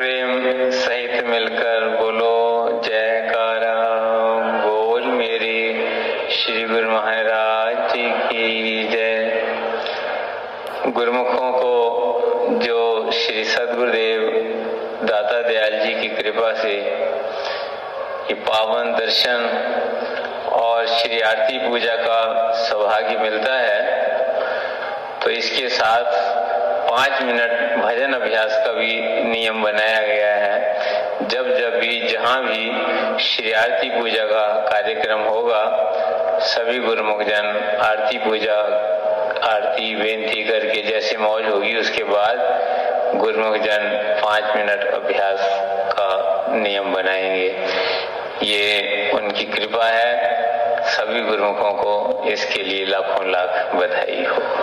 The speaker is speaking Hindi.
प्रेम सहित मिलकर बोलो, जयकारा। बोल मेरे श्री गुरु महाराज जी की जय। गुरुमुखों को जो श्री सदगुरुदेव दाता दयाल जी की कृपा से ये पावन दर्शन और श्री आरती पूजा का सौभाग्य मिलता है तो इसके साथ पाँच मिनट भजन अभ्यास का भी नियम बनाया गया है। जब जब भी, जहाँ भी श्री आरती पूजा का कार्यक्रम होगा, सभी गुरुमुख जन आरती पूजा, आरती बेनती करके जैसे मौज होगी, उसके बाद गुरुमुख जन पाँच मिनट अभ्यास का नियम बनाएँगे। ये उनकी कृपा है। सभी गुरुमुखों को इसके लिए लाखों लाख बधाई हो।